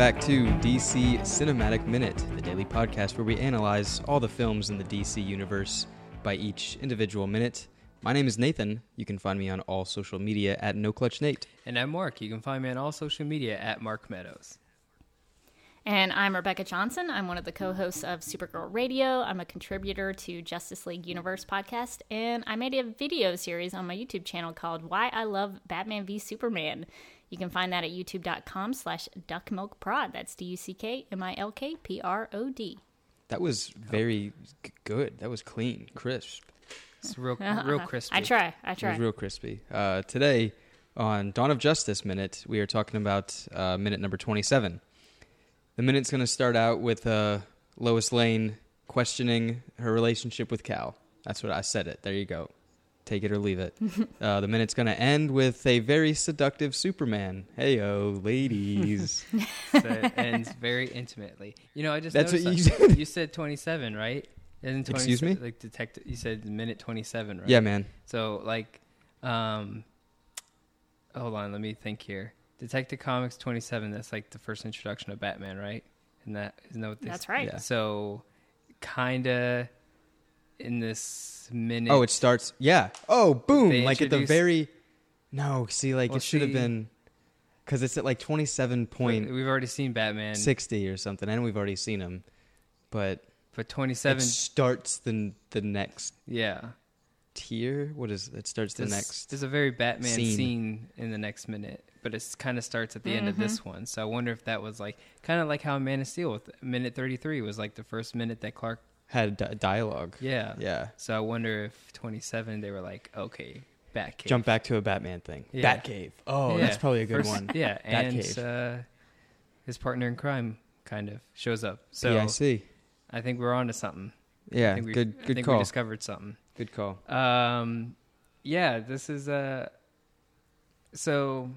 Welcome back to DC Cinematic Minute, the daily podcast where we analyze all the films in the DC universe by each individual minute. My name is Nathan. You can find me on all social media at NoClutchNate. And I'm Mark. You can find me on all social media at Mark Meadows. And I'm Rebecca Johnson. I'm one of the co hosts of Supergirl Radio. I'm a contributor to Justice League Universe podcast. And I made a video series on my YouTube channel called Why I Love Batman v Superman. You can find that at youtube.com slash duckmilkprod. That's D U C K M I L K P R O D. That was very g- good. That was clean, crisp. It's real, real crispy. I try. I try. It try. was real crispy. Uh, today, on Dawn of Justice Minute, we are talking about uh, minute number 27. The minute's going to start out with uh, Lois Lane questioning her relationship with Cal. That's what I said it. There you go. Take it or leave it. uh, the minute's going to end with a very seductive Superman. Hey, Heyo, ladies. So it ends very intimately. You know, I just That's what you that- said. You said 27, right? Isn't Excuse me? Like detective, you said minute 27, right? yeah, man. So like, um, hold on, let me think here. Detective Comics 27. That's like the first introduction of Batman, right? And that isn't that what this? That's right. Yeah. So, kinda in this minute. Oh, it starts. Yeah. Oh, boom! They Like at the introduce- very. No, see, like Well, it should have see- been, because it's at like twenty-seven point We've already seen Batman. sixty or something, and we've already seen him, but But 27. it starts the the next Yeah. tier. What is it? Starts the There's, next. there's a very Batman scene. scene. in the next minute, but it kind of starts at the end of Mm-hmm. this one. So I wonder if that was like kind of like how Man of Steel with minute 33 was like the first minute that Clark. Had di- dialogue. Yeah. Yeah. So I wonder if 27 they were like, okay, Batcave. Jump back to a Batman thing. Yeah. Batcave. Oh, Yeah. that's probably a good First- one. Yeah, and uh, his partner in crime kind of shows up. So yeah, I see. I think we're on to something. I Yeah, think we, good, I good think we discovered something. Good call. Um, yeah, this is uh So,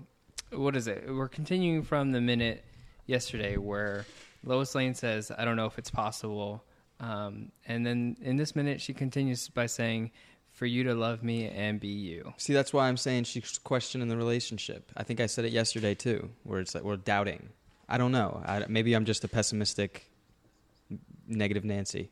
what is it? We're continuing from the minute yesterday where Lois Lane says, "I don't know if it's possible," um, and then in this minute she continues by saying, "For you to love me and be you." See, that's why I'm saying she's questioning the relationship. I think I said it yesterday too, where it's like we're doubting. I don't know. I, maybe I'm just a pessimistic, negative Nancy.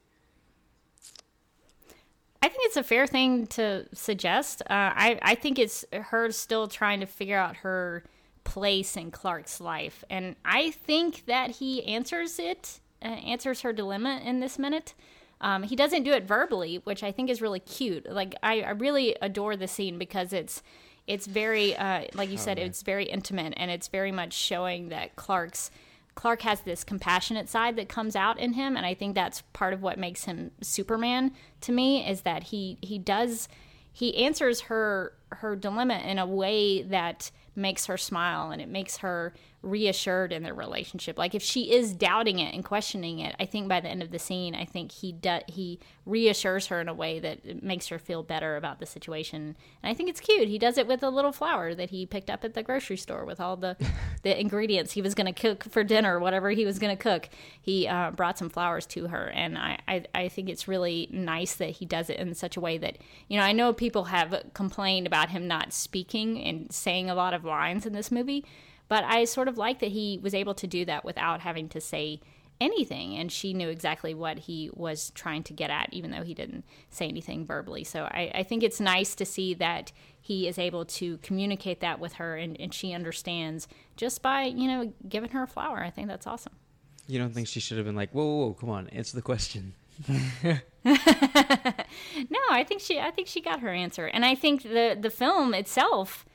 I think it's a fair thing to suggest. Uh, I, I think it's her still trying to figure out her place in Clark's life. And I think that he answers it, answers her dilemma in this minute. Um, he doesn't do it verbally, which I think is really cute. Like I, I really adore the scene because it's it's very uh, like you said, it's very intimate and it's very much showing that Clark's Clark has this compassionate side that comes out in him, and I think that's part of what makes him Superman to me is that he he does he answers her her dilemma in a way that makes her smile and it makes her reassured in their relationship. Like if she is doubting it and questioning it, I think by the end of the scene, I think he do, he reassures her in a way that makes her feel better about the situation. And I think it's cute. He does it with a little flower that he picked up at the grocery store with all the the ingredients he was going to cook for dinner, whatever he was going to cook. He uh, brought some flowers to her, and I, I I think it's really nice that he does it in such a way that you know I know people have complained about him not speaking and saying a lot of lines in this movie. But I sort of like that he was able to do that without having to say anything. And she knew exactly what he was trying to get at, even though he didn't say anything verbally. So I, I think it's nice to see that he is able to communicate that with her and, and she understands just by, you know, giving her a flower. I think that's awesome. You don't think she should have been like, whoa, whoa, whoa come on, answer the question. No, I think she I think she got her answer. And I think the the film itself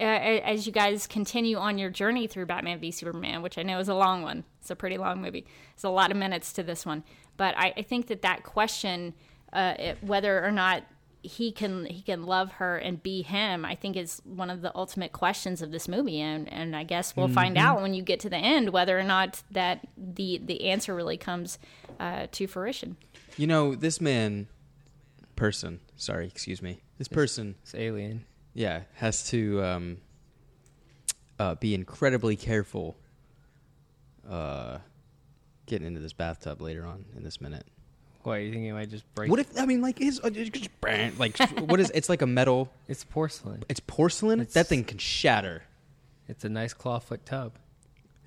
uh, as you guys continue on your journey through Batman v Superman, which I know is a long one. It's a pretty long movie. It's a lot of minutes to this one. But I, I think that that question uh, it, whether or not he can he can love her and be him i think is one of the ultimate questions of this movie and and i guess we'll find out when you get to the end whether or not that the the answer really comes uh, to fruition You know, this man, person, sorry, excuse me, this person, It's alien. Yeah, has to um, uh, be incredibly careful uh, getting into this bathtub later on in this minute. What you think he might just break? What if I mean like his uh, just like what is it's like a metal it's porcelain. it's porcelain It's- that thing can shatter. It's a nice clawfoot tub.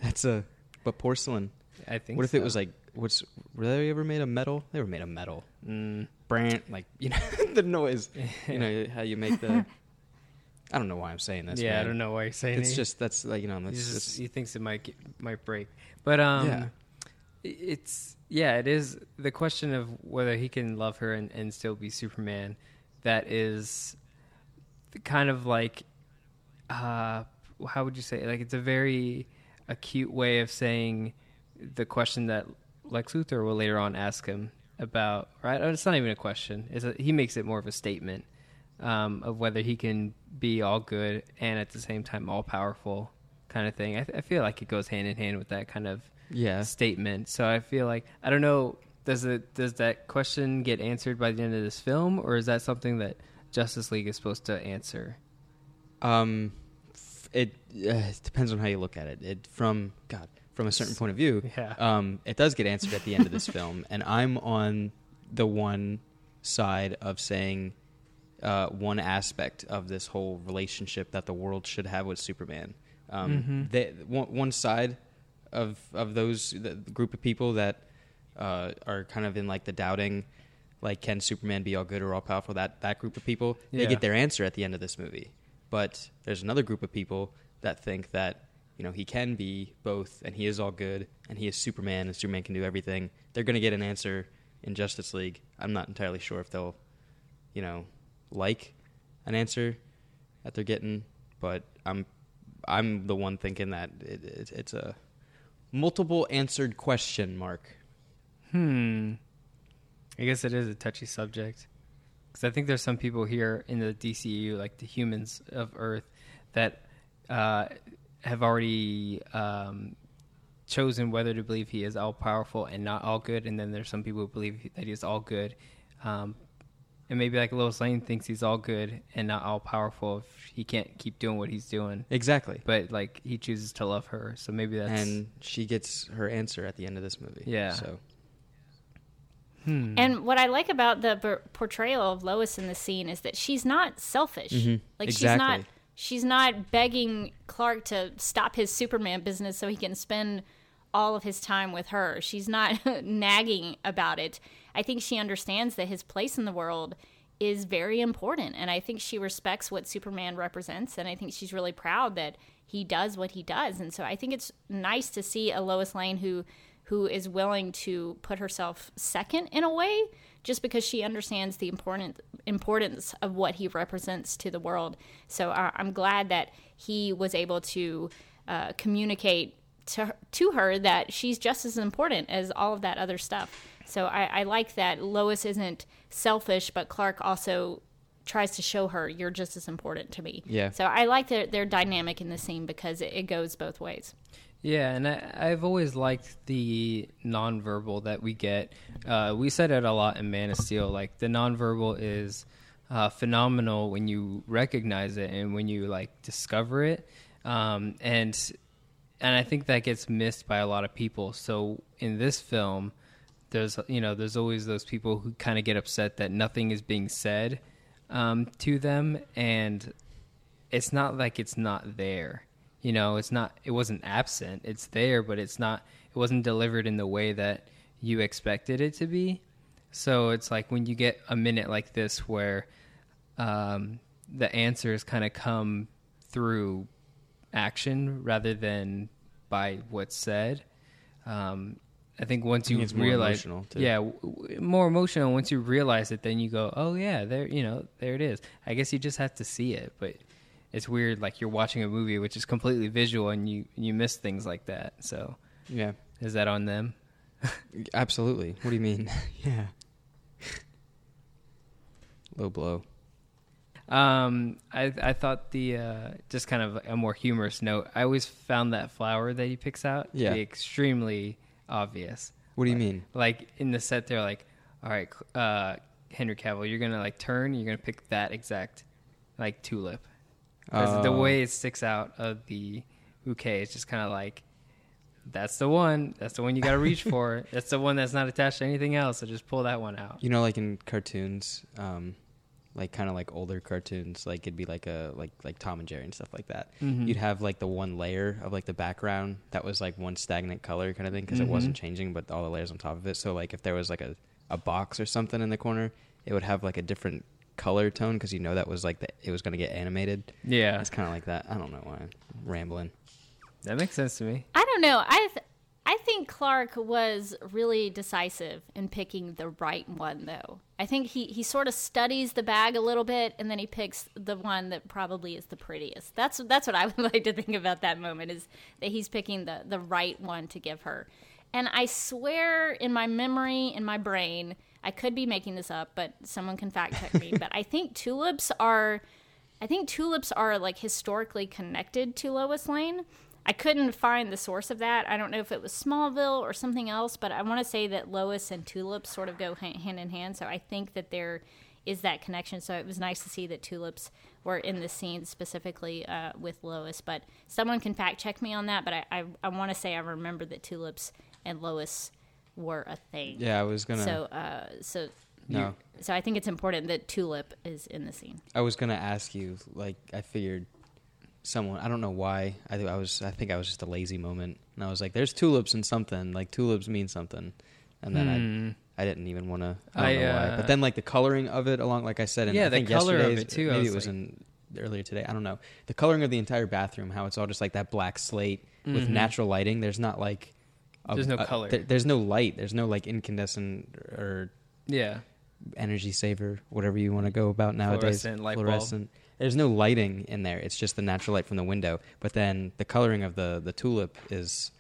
That's a but porcelain. I think. What if it so. was like what's were they ever made of metal? They were made of metal. Mm, Brant, like you know the noise. You know how you make the. I don't know why I'm saying this. yeah, I don't know why you're saying it. It's it. just that's like you know He, that's just, just he thinks it might get, might break, but um, Yeah. it's yeah, it is the question of whether he can love her and, and still be Superman. That is kind of like, uh, how would you say? it? Like it's a very acute way of saying the question that Lex Luthor will later on ask him about. Right? Oh, It's not even a question. It's a, he makes it more of a statement um, of whether he can be all good and at the same time all powerful, kind of thing. I, I feel like it goes hand in hand with that kind of yeah. statement. So I feel like I don't know. Does it does that question get answered by the end of this film, or is that something that Justice League is supposed to answer? Um, it, uh, it depends on how you look at it. It from God from a certain point of view. Yeah. Um, it does get answered at the end of this film, and I'm on the one side of saying uh, one aspect of this whole relationship that the world should have with Superman. Um, Mhm. they, one, one side of of those the group of people that uh, are kind of in like the doubting, like can Superman be all good or all powerful? That that group of people they get their answer at the end of this movie. But there's another group of people that think that you know he can be both, and he is all good, and he is Superman, and Superman can do everything. They're going to get an answer in Justice League. I'm not entirely sure if they'll, you know, like an answer that they're getting, but I'm I'm the one thinking that it, it, it's a multiple answered question mark. Hmm. I guess it is a touchy subject because I think there's some people here in the DCU, like the humans of Earth, that uh, have already um, chosen whether to believe he is all powerful and not all good, and then there's some people who believe that he is all good. Um, and maybe like Lois Lane thinks he's all good and not all powerful if he can't keep doing what he's doing. Exactly. But like he chooses to love her, so maybe that's and she gets her answer at the end of this movie. Yeah. So Hmm. And what I like about the por- portrayal of Lois in the scene is that she's not selfish. Mhm. Like she's not she's not begging Clark to stop his Superman business so he can spend all of his time with her. She's not nagging about it. I think she understands that his place in the world is very important and I think she respects what Superman represents and I think she's really proud that he does what he does. And so I think it's nice to see a Lois Lane who who is willing to put herself second in a way just because she understands the important importance of what he represents to the world. So uh, I'm glad that he was able to uh, communicate to her, to her that she's just as important as all of that other stuff. So I, I like that Lois isn't selfish, but Clark also tries to show her you're just as important to me. Yeah. So I like their their dynamic in the scene because it, it goes both ways. Yeah, and I, I've always liked the nonverbal that we get. Uh, we said it a lot in Man of Steel. Like the nonverbal is uh, phenomenal when you recognize it and when you like discover it, um, and and I think that gets missed by a lot of people. So in this film, there's you know there's always those people who kind of get upset that nothing is being said um, to them, and it's not like it's not there. You know, it's not. It wasn't absent. It's there, but it's not. It wasn't delivered in the way that you expected it to be. So it's like when you get a minute like this where um, the answers kind of come through action rather than by what's said. Um, I think once you think it's more realize, yeah, w- more emotional. Once you realize it, then you go, oh yeah, there, you know, there it is. I guess you just have to see it, but it's weird. Like you're watching a movie which is completely visual, and you you miss things like that. So yeah, is that on them? absolutely. What do you mean? yeah. Low blow. Um, I I thought the uh, just kind of a more humorous note. I always found that flower that he picks out to Yeah. be extremely obvious. What do you Like- mean? Like in the set, they're like, "All right, uh, Henry Cavill, you're gonna like turn. You're gonna pick that exact like tulip." Because the Oh. way it sticks out of the bouquet, it's just kind of like, "That's the one. That's the one you gotta reach for. That's the one that's not attached to anything else. So just pull that one out." You know, like in cartoons, um, like kind of like older cartoons, like it'd be like a like like Tom and Jerry and stuff like that. Mhm. You'd have like the one layer of like the background that was like one stagnant color kind of thing because Mhm. it wasn't changing, but all the layers on top of it. So like if there was like a a box or something in the corner, it would have like a different color tone because you know that was like the, it was going to get animated. yeah, It's kind of like that. I don't know why I'm rambling. that makes sense to me. I don't know. I th- I think Clark was really decisive in picking the right one, though. I think he, he sort of studies the bag a little bit, and then he picks the one that probably is the prettiest. That's that's what I would like to think about that moment is that he's picking the the right one to give her. And I swear, in my memory, in my brain, I could be making this up, but someone can fact check me. but I think tulips are I think tulips are like historically connected to Lois Lane. I couldn't find the source of that. I don't know if it was Smallville or something else, but I want to say that Lois and tulips sort of go hand in hand. So I think that there is that connection. So it was nice to see that tulips were in the scene specifically uh, with Lois. But someone can fact check me on that. But I, I, I want to say I remember that tulips and Lois were a thing. Yeah, I was gonna. So uh, so no, so I think it's important that tulip is in the scene. I was gonna ask you. Like, I figured someone. I don't know why. I think I was. I think I was just a lazy moment, and I was like, "There's tulips and something. Like tulips mean something." And then Hmm. I, I didn't even want to. I don't I, know why. uh, But then, like the coloring of it, along, like I said, and Yeah, I the think color of it, too, Maybe was it was like- in earlier today. I don't know. The coloring of the entire bathroom, how it's all just like that black slate with Mhm. natural lighting. There's not like. a- There's no a- color. there- there's no light. There's no like incandescent or Yeah, energy saver, whatever you want to go about nowadays. Fluorescent light bulb. Fluorescent. There's no lighting in there. It's just the natural light from the window. But then the coloring of the the tulip is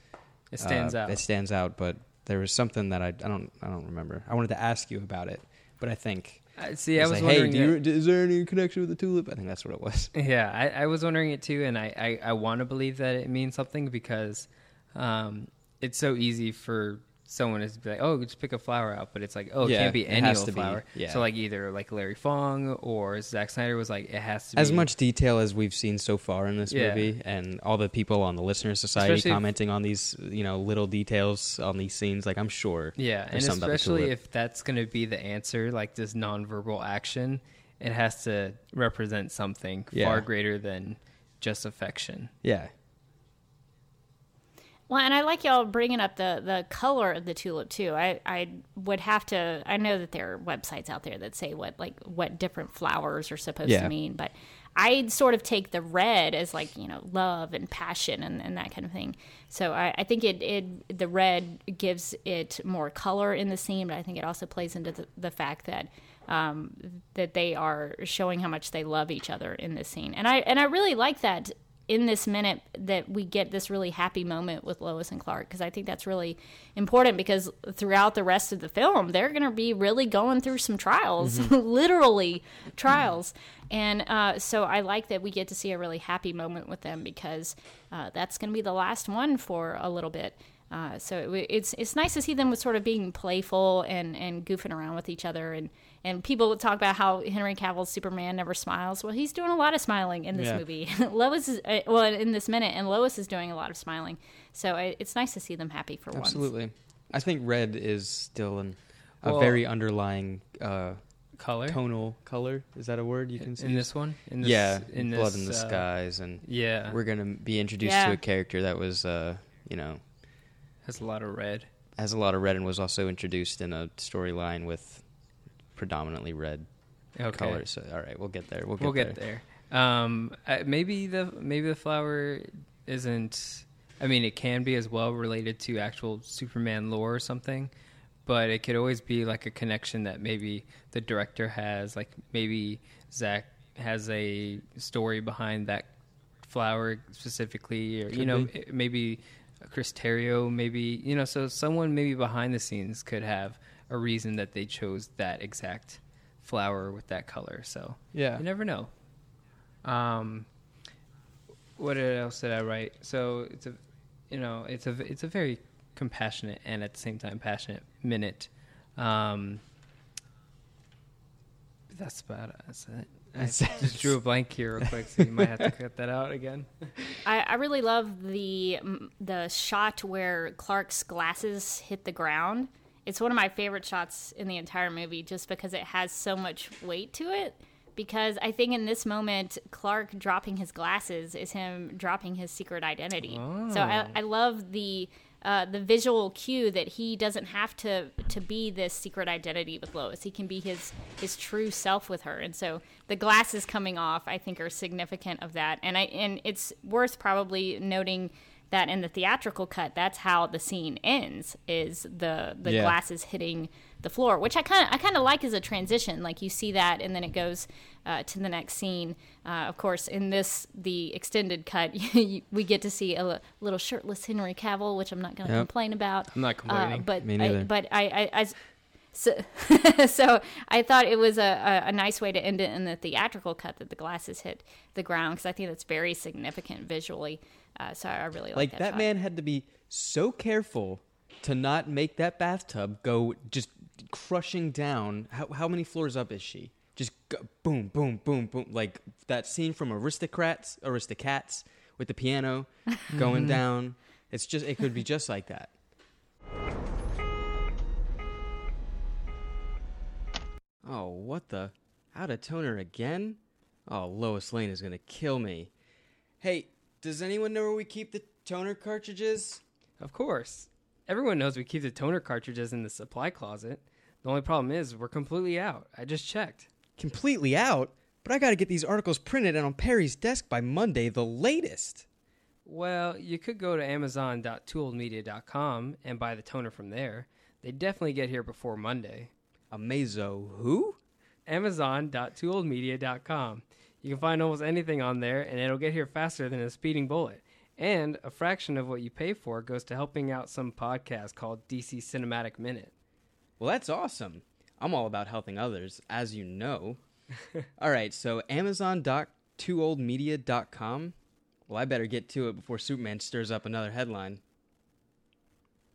it stands uh, out. It stands out. But there was something that I, I don't I don't remember. I wanted to ask you about it, but I think I see. I was was like, hey, wondering. do you, is there any connection with the tulip? I think that's what it was. Yeah, I, I was wondering it too, and I, I, I want to believe that it means something because um, it's so easy for someone is like, oh, just pick a flower out, but it's like, oh, it Yeah, can't be any old to be, flower. yeah. So like either like Larry Fong or Zack Snyder was like, it has to be As much detail as we've seen so far in this Yeah. movie, and all the people on the listener society Especially if- commenting on these, you know, little details on these scenes, like I'm sure. Yeah, and there's something about the especially if that's going to be the answer, like this nonverbal action, it has to represent something far greater than just affection. Yeah, Well, and I like y'all bringing up the the color of the tulip too. I I would have to. I know that there are websites out there that say what like what different flowers are supposed Yeah. to mean, but I sort of take the red as like you know love and passion and, and that kind of thing. So I, I think it it the red gives it more color in the scene, but I think it also plays into the, the fact that um, that they are showing how much they love each other in this scene, and I and I really like that in this minute that we get this really happy moment with Lois and Clark because I think that's really important because throughout the rest of the film they're going to be really going through some trials, literally trials, and uh, so I like that we get to see a really happy moment with them because uh, that's going to be the last one for a little bit. Uh, so it, it's it's nice to see them with sort of being playful and, and goofing around with each other and and people would talk about how Henry Cavill's Superman never smiles. Well, he's doing a lot of smiling in this Yeah. movie. Lois is uh, well in this minute, and Lois is doing a lot of smiling. So I, it's nice to see them happy for once. absolutely. I think red is still an, a Well- very underlying uh, Color tonal color. Is that a word you can in, see? in this one, in this, yeah, in this, blood in the uh, skies, and Yeah, we're gonna be introduced Yeah. to a character that was, uh, you know, has a lot of red. has a lot of red and was also introduced in a storyline with predominantly red Okay. colors. So, all right, we'll get there. We'll get we'll there. get there. Um, I, maybe the maybe the flower isn't. I mean, it can be as well related to actual Superman lore or something, but it could always be like a connection that maybe the director has. Like maybe Zack has a story behind that flower specifically, or you know, be. maybe Chris Terrio, maybe you know, so someone maybe behind the scenes could have a reason that they chose that exact flower with that color. So Yeah. you never know. Um, what else did I write? So it's a, you know, it's a it's a very compassionate and at the same time passionate minute. Um, that's about it. That's it. I That's just drew a blank here real quick, so you might have to cut that out again. I, I really love the the shot where Clark's glasses hit the ground. It's one of my favorite shots in the entire movie, just because it has so much weight to it. because I think in this moment, Clark dropping his glasses is him dropping his secret identity. So I, I love the uh, the visual cue that he doesn't have to to be this secret identity with Lois. He can be his his true self with her. And so the glasses coming off, I think, are significant of that. And I and it's worth probably noting that in the theatrical cut, that's how the scene ends: is the the Yeah. glasses hitting the floor, which I kind of I kind of like as a transition. Like you see that, and then it goes uh, to the next scene. Uh, of course, in this the extended cut, we get to see a little shirtless Henry Cavill, which I'm not going to Yep. complain about. I'm not Uh, complaining. but Me I, neither. but I, I, I so, so I thought it was a, a, a nice way to end it in the theatrical cut that the glasses hit the ground because I think that's very significant visually. Uh, so I really like, that. Like that. that shot. man had to be so careful to not make that bathtub go just crushing down. How how many floors up is she? Just go, boom, boom, boom, boom. Like that scene from Aristocrats, Aristocats with the piano going down. It's just it could be just like that. Oh, what the? Out of toner again? Oh, Lois Lane is gonna kill me. Hey, does anyone know where we keep the toner cartridges? Of course. Everyone knows we keep the toner cartridges in the supply closet. The only problem is we're completely out. I just checked. Completely out? But I gotta get these articles printed and on Perry's desk by Monday, the latest. Well, you could go to amazon.tooledmedia.com and buy the toner from there. They definitely get here before Monday. Amazo who? amazon.tooledmedia.com. You can find almost anything on there and it'll get here faster than a speeding bullet. And a fraction of what you pay for goes to helping out some podcast called DC Cinematic Minute. Well, that's awesome. I'm all about helping others, as you know. all right, so amazon.tooldmedia.com. Well, I better get to it before Superman stirs up another headline.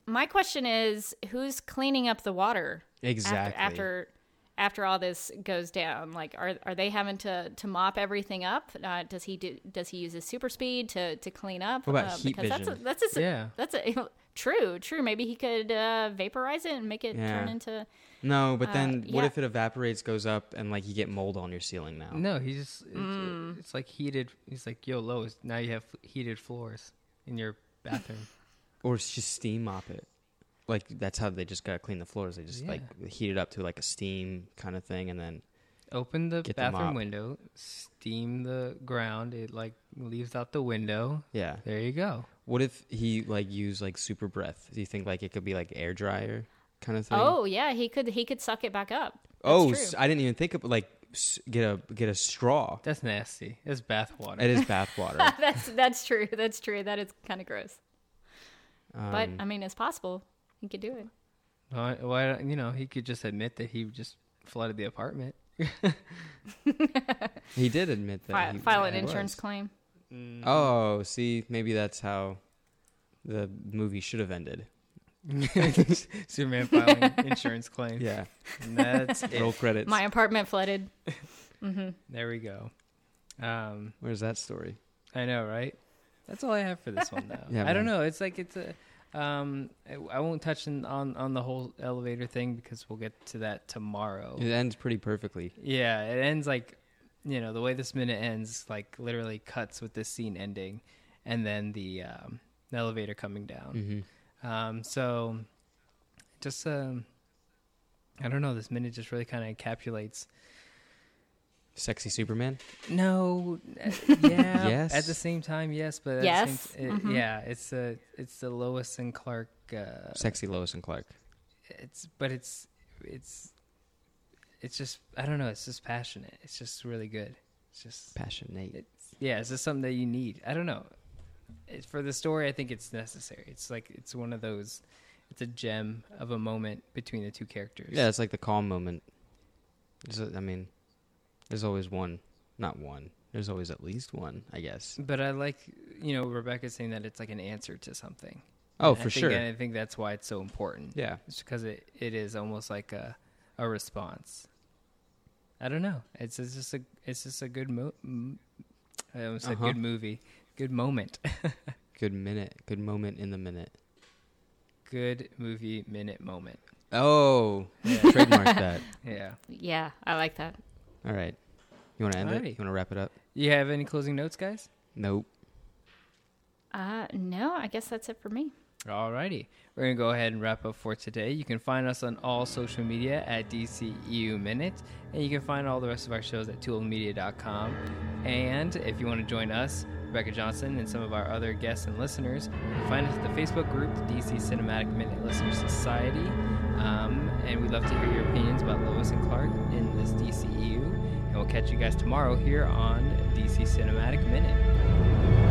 My question is, who's cleaning up the water Exactly. after after, after all this goes down? Like, are are they having to, to mop everything up? Uh, does he do? Does he use his super speed to, to clean up? What about uh, heat because vision? that's a, that's a, Yeah. that's a true true. Maybe he could uh, vaporize it and make it Yeah. turn into. No, but Uh, then what yeah. if it evaporates, goes up, and like you get mold on your ceiling now? No, he just, it's, Mm. it's like heated. He's like, yo, Lois, now you have heated floors in your bathroom. Or it's just steam mop it. Like that's how they just gotta clean the floors. They just like heat it up to like a steam kind of thing, and then Open the Get the bathroom mop. window, steam the ground. It like leaves out the window. yeah. There you go. What if he like used like super breath? Do you think like it could be like air dryer kind of thing? Oh yeah, he could he could suck it back up. That's oh, true. s- I didn't even think of like s- get a get a straw. That's nasty. It's bath water. It is bath water. that's that's true. That's true. That is kind of gross. but Um, I mean, it's possible. He could do it. Why, why? You know, he could just admit that he just flooded the apartment. he did admit that. Fi- he, file an insurance was. claim. Oh, see, maybe that's how the movie should have ended. Superman filing insurance claim. Yeah. And that's Roll it. credits. My apartment flooded. hmm There we go. Um, Where's that story? I know, right? That's all I have for this one, though. Yeah, I don't know. It's like it's a. Um, I, won't touch in, on on the whole elevator thing because we'll get to that tomorrow. It ends pretty perfectly. Yeah, it ends like, you know, the way this minute ends, like literally cuts with this scene ending, and then the um, elevator coming down. hmm Um, so, just um, I don't know. This minute just really kind of encapsulates. Sexy Superman. No, uh, yeah. Yes. At the same time, yes, but Yes. same t- it- Mhm. yeah, it's a it's the Lois and Clark. Uh, Sexy Lois and Clark. it's but it's it's it's just I don't know. It's just passionate. It's just really good. It's just Passionate. it's yeah. It's just something that you need. I don't know. It's for the story. I think it's necessary. It's like it's one of those. It's a gem of a moment between the two characters. Yeah, it's like the calm moment. There's a- I mean, there's always one. Not one. There's always at least one, I guess. But I like you know Rebecca saying that it's like an answer to something. Oh, And I for think- sure. And I think that's why it's so important. Yeah. It's because it, it is almost like a a response. I don't know. It's, it's just a it's just a good mo. m- I almost said Uh-huh. good movie, good moment, Good minute. Good moment in the minute. good movie minute moment. Oh, Yeah. trademark that. Yeah. Yeah, I like that. All right. You want to end it? You want to wrap it up? You have any closing notes, guys? Nope. Uh, no, I guess that's it for me. Alrighty. We're going to go ahead and wrap up for today. You can find us on all social media at DCEU Minute, and you can find all the rest of our shows at toolmedia.com. And if you want to join us, Rebecca Johnson, and some of our other guests and listeners, you can find us at the Facebook group, the DC Cinematic Minute Listener Society. Um, and we'd love to hear your opinions about Lois and Clark in this DCEU. And we'll catch you guys tomorrow here on DC Cinematic Minute.